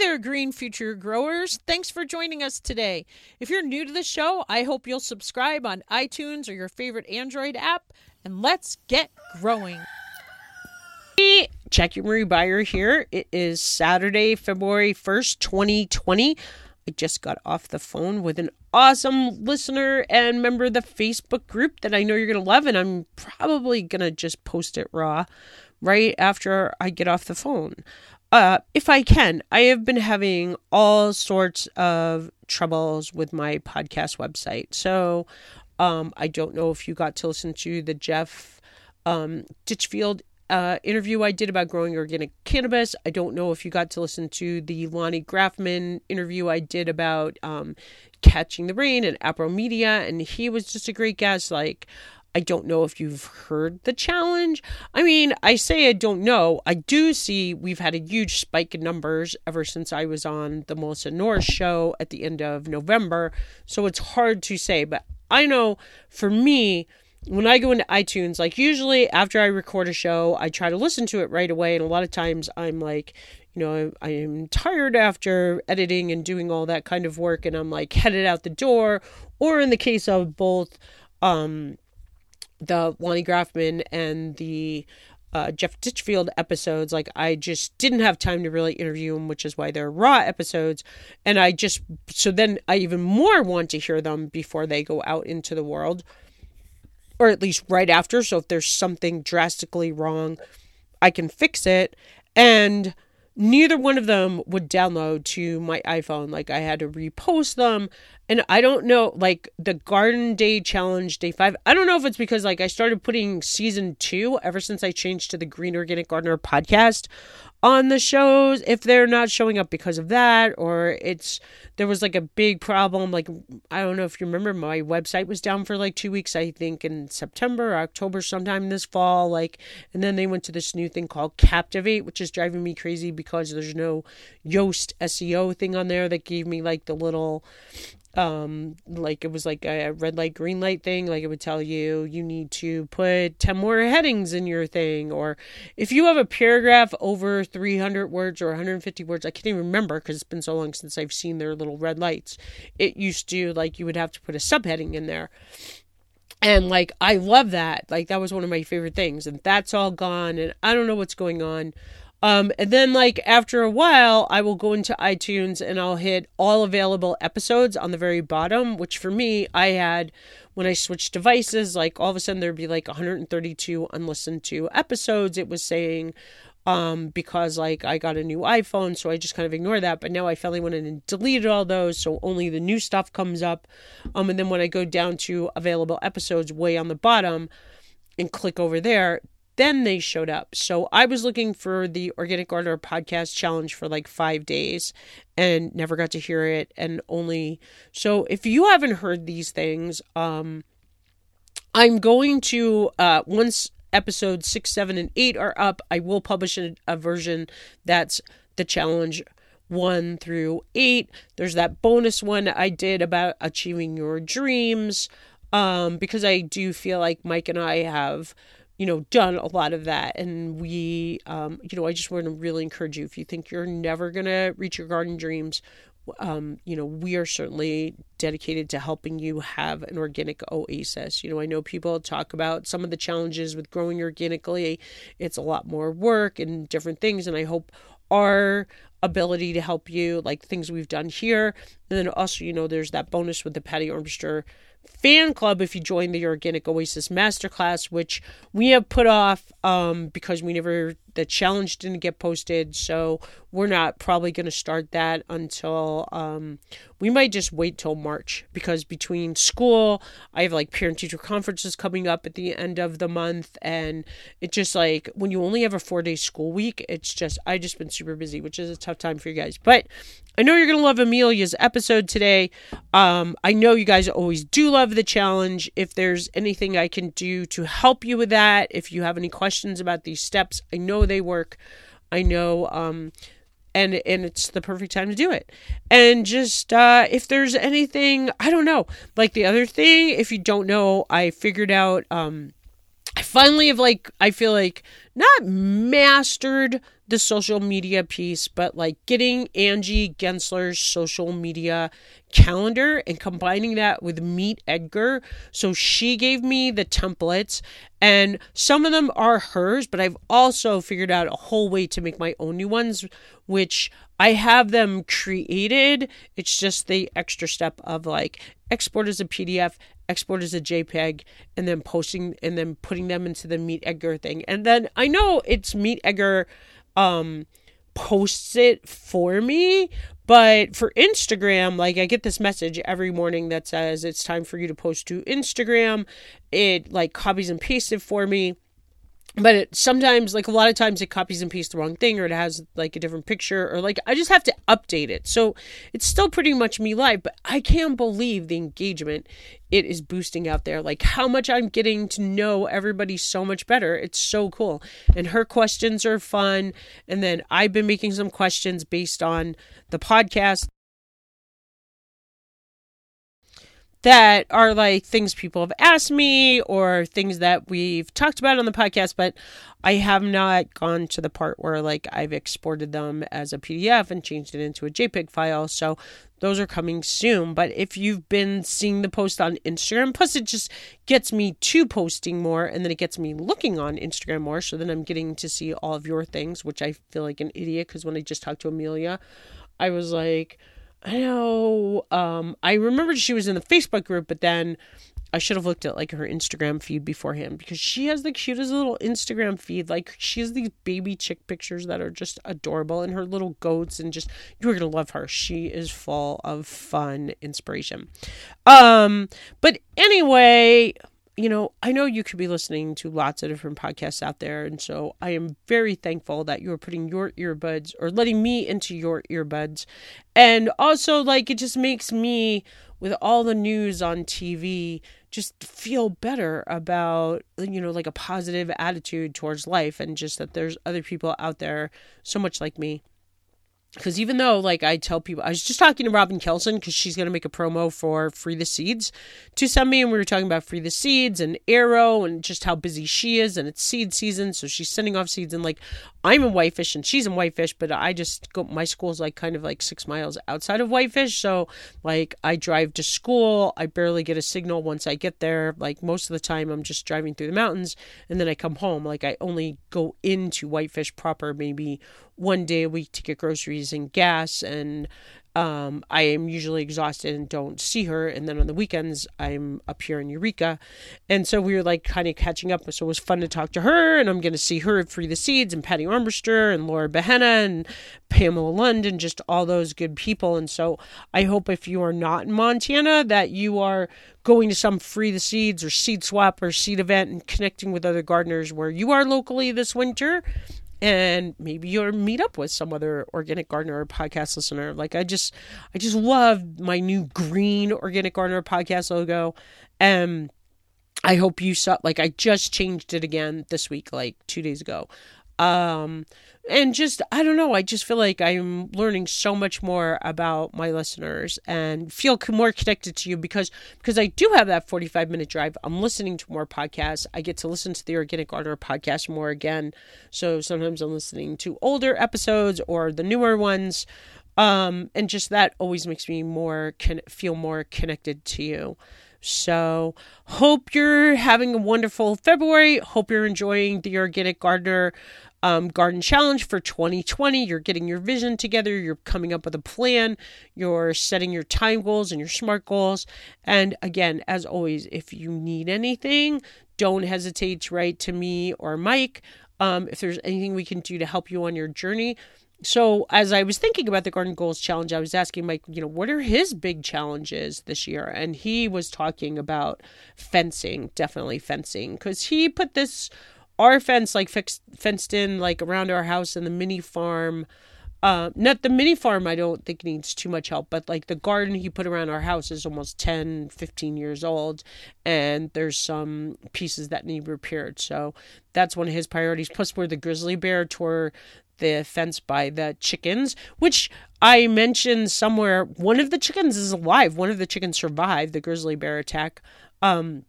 there, Green Future Growers. Thanks for joining us today. If you're new to the show, I hope you'll subscribe on iTunes or your favorite Android app, and let's get growing. Hey, Jackie Marie Beyer here. It is Saturday, February 1st, 2020. I just got off the phone with an awesome listener and member of the Facebook group that I know you're going to love, and I'm probably going to just post it raw right after I get off the phone uh, if I can, I have been having all sorts of troubles with my podcast website. So um, I don't know if you got to listen to the Jeff um, Ditchfield uh, interview I did about growing organic cannabis. I don't know if you got to listen to the Lonnie Grafman interview I did about um, catching the rain and Appropedia, and he was just a great guest. Like, I don't know if you've heard the challenge. I mean, I say I don't know. I do see we've had a huge spike in numbers ever since I was on the Melissa Norris show at the end of November. So it's hard to say. But I know for me, when I go into iTunes, like usually after I record a show, I try to listen to it right away. And a lot of times I'm like, you know, I, am tired after editing and doing all that kind of work, and I'm like headed out the door. Or in the case of both, um, the Lonnie Grafman and the uh, Jeff Ditchfield episodes, like I just didn't have time to really interview them, which is why they're raw episodes. And I just, so then I even more want to hear them before they go out into the world, or at least right after. So if there's something drastically wrong, I can fix it. And neither one of them would download to my iPhone. Like I had to repost them and I don't know, like the Garden Day Challenge Day 5. I don't know if it's because like I started putting season 2 ever since I changed to the Green Organic Gardener podcast on the shows if they're not showing up because of that or it's there was like a big problem like I don't know if you remember my website was down for like 2 weeks I think in September or October sometime this fall like and then they went to this new thing called Captivate which is driving me crazy because there's no Yoast SEO thing on there that gave me like the little um like it was like a red light green light thing like it would tell you you need to put 10 more headings in your thing or if you have a paragraph over 300 words or 150 words i can't even remember because it's been so long since i've seen their little red lights. It used to like you would have to put a subheading in there. And like i love that. Like that was one of my favorite things and that's all gone and i don't know what's going on um, and then, like, after a while, I will go into iTunes and I'll hit all available episodes on the very bottom, which for me, I had when I switched devices, like, all of a sudden there'd be like 132 unlistened to episodes. It was saying, um, because like I got a new iPhone, so I just kind of ignore that. But now I finally went in and deleted all those, so only the new stuff comes up. Um, and then when I go down to available episodes way on the bottom and click over there, then they showed up. So I was looking for the Organic Gardener podcast challenge for like five days and never got to hear it. And only so if you haven't heard these things, um, I'm going to uh, once episodes six, seven, and eight are up, I will publish a, a version that's the challenge one through eight. There's that bonus one I did about achieving your dreams. Um, because I do feel like Mike and I have you know, done a lot of that. And we, um, you know, I just want to really encourage you if you think you're never going to reach your garden dreams, um, you know, we are certainly dedicated to helping you have an organic oasis. You know, I know people talk about some of the challenges with growing organically. It's a lot more work and different things. And I hope our ability to help you, like things we've done here. And then also, you know, there's that bonus with the Patty Armbruster fan club if you join the Organic Oasis Masterclass, which we have put off um, because we never the challenge didn't get posted, so we're not probably going to start that until um, we might just wait till March because between school, I have like parent teacher conferences coming up at the end of the month, and it's just like when you only have a four day school week, it's just I just been super busy, which is a tough time for you guys. But I know you're gonna love Amelia's episode today. Um, I know you guys always do love the challenge. If there's anything I can do to help you with that, if you have any questions about these steps, I know they work. I know um and and it's the perfect time to do it. And just uh if there's anything, I don't know. Like the other thing, if you don't know, I figured out um I finally have like I feel like not mastered the social media piece, but like getting Angie Gensler's social media calendar and combining that with Meet Edgar. So she gave me the templates, and some of them are hers, but I've also figured out a whole way to make my own new ones, which I have them created. It's just the extra step of like export as a PDF, export as a JPEG, and then posting and then putting them into the Meet Edgar thing. And then I know it's Meet Edgar um posts it for me, but for Instagram, like I get this message every morning that says it's time for you to post to Instagram. It like copies and pastes it for me but it sometimes like a lot of times it copies and pastes the wrong thing or it has like a different picture or like i just have to update it. So it's still pretty much me live but i can't believe the engagement it is boosting out there. Like how much i'm getting to know everybody so much better. It's so cool. And her questions are fun. And then i've been making some questions based on the podcast that are like things people have asked me or things that we've talked about on the podcast, but I have not gone to the part where like I've exported them as a PDF and changed it into a JPEG file. So those are coming soon. But if you've been seeing the post on Instagram, plus it just gets me to posting more and then it gets me looking on Instagram more. So then I'm getting to see all of your things, which I feel like an idiot because when I just talked to Amelia, I was like, I know. Um, I remembered she was in the Facebook group, but then I should have looked at like her Instagram feed beforehand because she has the cutest little Instagram feed. Like she has these baby chick pictures that are just adorable, and her little goats, and just you're gonna love her. She is full of fun inspiration. Um, but anyway, you know, I know you could be listening to lots of different podcasts out there. And so I am very thankful that you are putting your earbuds or letting me into your earbuds. And also, like, it just makes me, with all the news on TV, just feel better about, you know, like a positive attitude towards life and just that there's other people out there so much like me because even though like i tell people i was just talking to robin kelson because she's going to make a promo for free the seeds to me and we were talking about free the seeds and arrow and just how busy she is and it's seed season so she's sending off seeds and like i'm in whitefish and she's in whitefish but i just go my school's like kind of like six miles outside of whitefish. So like i drive to school. I barely get a signal once i get there. Like most of the time i'm just driving through the mountains and then i come home. Like i only go into whitefish proper maybe one day a week to get groceries and gas and um, I am usually exhausted and don't see her. And then on the weekends, I'm up here in Eureka. And so we were like kind of catching up. So it was fun to talk to her. And I'm going to see her at Free the Seeds and Patty Armbruster and Laura Behenna and Pamela Lund and just all those good people. And so I hope if you are not in Montana that you are going to some Free the Seeds or Seed Swap or Seed event and connecting with other gardeners where you are locally this winter and maybe you'll meet up with some other organic gardener or podcast listener. Like I just, I just love my new green organic gardener podcast logo, and I hope you saw. Like I just changed it again this week, like two days ago. Um, and just I don't know. I just feel like I'm learning so much more about my listeners and feel more connected to you because because I do have that 45 minute drive. I'm listening to more podcasts. I get to listen to the Organic Gardener podcast more again. So sometimes I'm listening to older episodes or the newer ones. Um, and just that always makes me more can feel more connected to you. So, hope you're having a wonderful February. Hope you're enjoying the Organic Gardener um, garden challenge for 2020. You're getting your vision together, you're coming up with a plan, you're setting your time goals and your smart goals. And again, as always, if you need anything, don't hesitate to write to me or Mike. Um, if there's anything we can do to help you on your journey. So, as I was thinking about the Garden Goals Challenge, I was asking Mike, you know, what are his big challenges this year? And he was talking about fencing, definitely fencing, because he put this our fence like fixed fenced in like around our house and the mini farm uh, not the mini farm i don't think needs too much help but like the garden he put around our house is almost 10 15 years old and there's some pieces that need repaired. So that's one of his priorities. Plus where the grizzly bear tore the fence by the chickens which i mentioned somewhere one of the chickens is alive. One of the chickens survived the grizzly bear attack. Um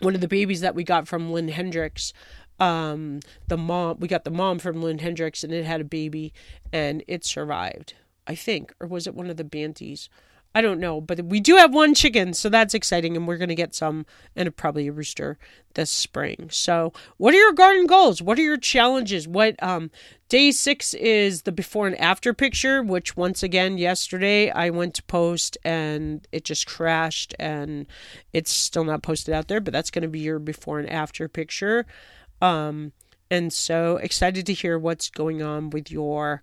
one of the babies that we got from lynn hendricks Um, the mom, we got the mom from Lynn Hendricks, and it had a baby, and it survived. I think, or was it one of the Banties? I don't know, but we do have one chicken, so that's exciting, and we're going to get some and probably a rooster this spring. So, what are your garden goals? What are your challenges? What um, day six is the before and after picture, which once again yesterday I went to post and it just crashed, and it's still not posted out there, but that's going to be your before and after picture. Um, and so excited to hear what's going on with your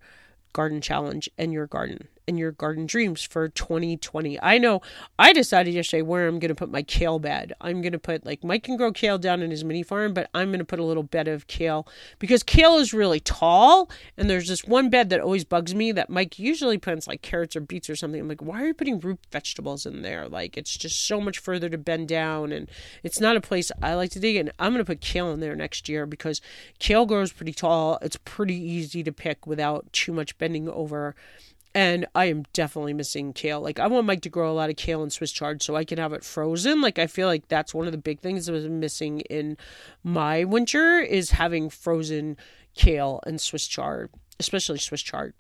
garden challenge and your garden and your garden dreams for 2020. I know I decided yesterday where I'm going to put my kale bed. I'm going to put like Mike can grow kale down in his mini farm, but I'm going to put a little bed of kale because kale is really tall and there's this one bed that always bugs me that Mike usually plants like carrots or beets or something. I'm like, why are you putting root vegetables in there? Like it's just so much further to bend down and it's not a place I like to dig in. I'm going to put kale in there next year because kale grows pretty tall. It's pretty easy to pick without too much bending over and I am definitely missing kale. Like I want Mike to grow a lot of kale and Swiss chard so I can have it frozen. Like I feel like that's one of the big things that was missing in my winter is having frozen kale and Swiss chard, especially Swiss chard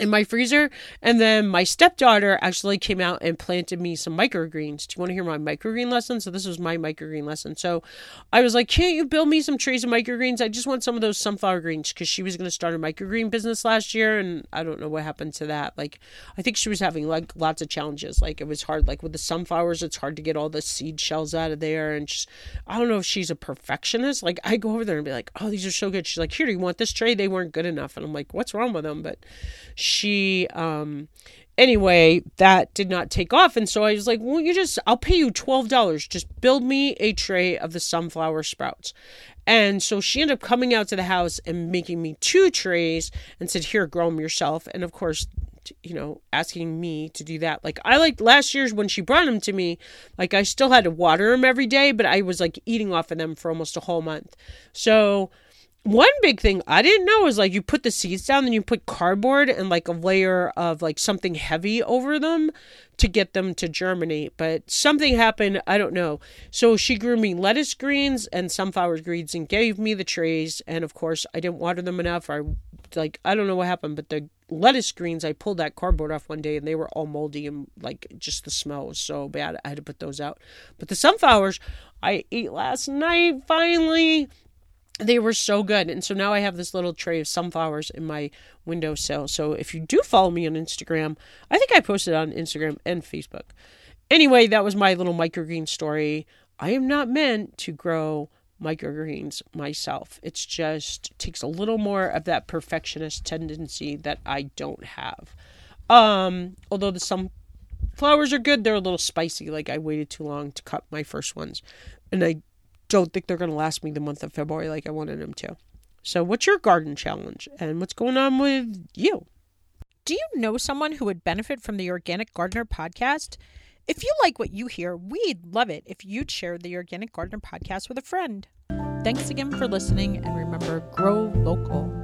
in my freezer. And then my stepdaughter actually came out and planted me some microgreens. Do you want to hear my microgreen lesson? So this was my microgreen lesson. So I was like, can't you build me some trays of microgreens? I just want some of those sunflower greens because she was going to start a microgreen business last year. And I don't know what happened to that. Like, I think she was having like lots of challenges. Like it was hard, like with the sunflowers, it's hard to get all the seed shells out of there. And just, I don't know if she's a perfectionist. Like I go over there and be like, oh, these are so good. She's like, here, do you want this tray? They weren't good enough. And I'm like, what's wrong with them? But she um anyway that did not take off. And so i was like well you just i'll pay you $12 just build me a tray of the sunflower sprouts. And so she ended up coming out to the house and making me two trays and said here grow them yourself. And of course you know asking me to do that. Like i like last year's when she brought them to me like i still had to water them every day but i was like eating off of them for almost a whole month. So one big thing I didn't know is like you put the seeds down, then you put cardboard and like a layer of like something heavy over them to get them to germinate. But something happened, I don't know. So she grew me lettuce greens and sunflower greens and gave me the trays. And of course, I didn't water them enough. I like I don't know what happened, but the lettuce greens I pulled that cardboard off one day and they were all moldy and like just the smell was so bad. I had to put those out. But the sunflowers I ate last night finally they were so good. And so now I have this little tray of sunflowers in my windowsill. So if you do follow me on Instagram, I think I posted on Instagram and Facebook. Anyway, that was my little microgreen story. I am not meant to grow microgreens myself. It's just takes a little more of that perfectionist tendency that I don't have. Um, although the sunflowers are good, they're a little spicy. Like I waited too long to cut my first ones, and I don't think they're going to last me the month of February like I wanted them to. So, what's your garden challenge and what's going on with you? Do you know someone who would benefit from the Organic Gardener podcast? If you like what you hear, we'd love it if you'd share the Organic Gardener podcast with a friend. Thanks again for listening, and remember grow local.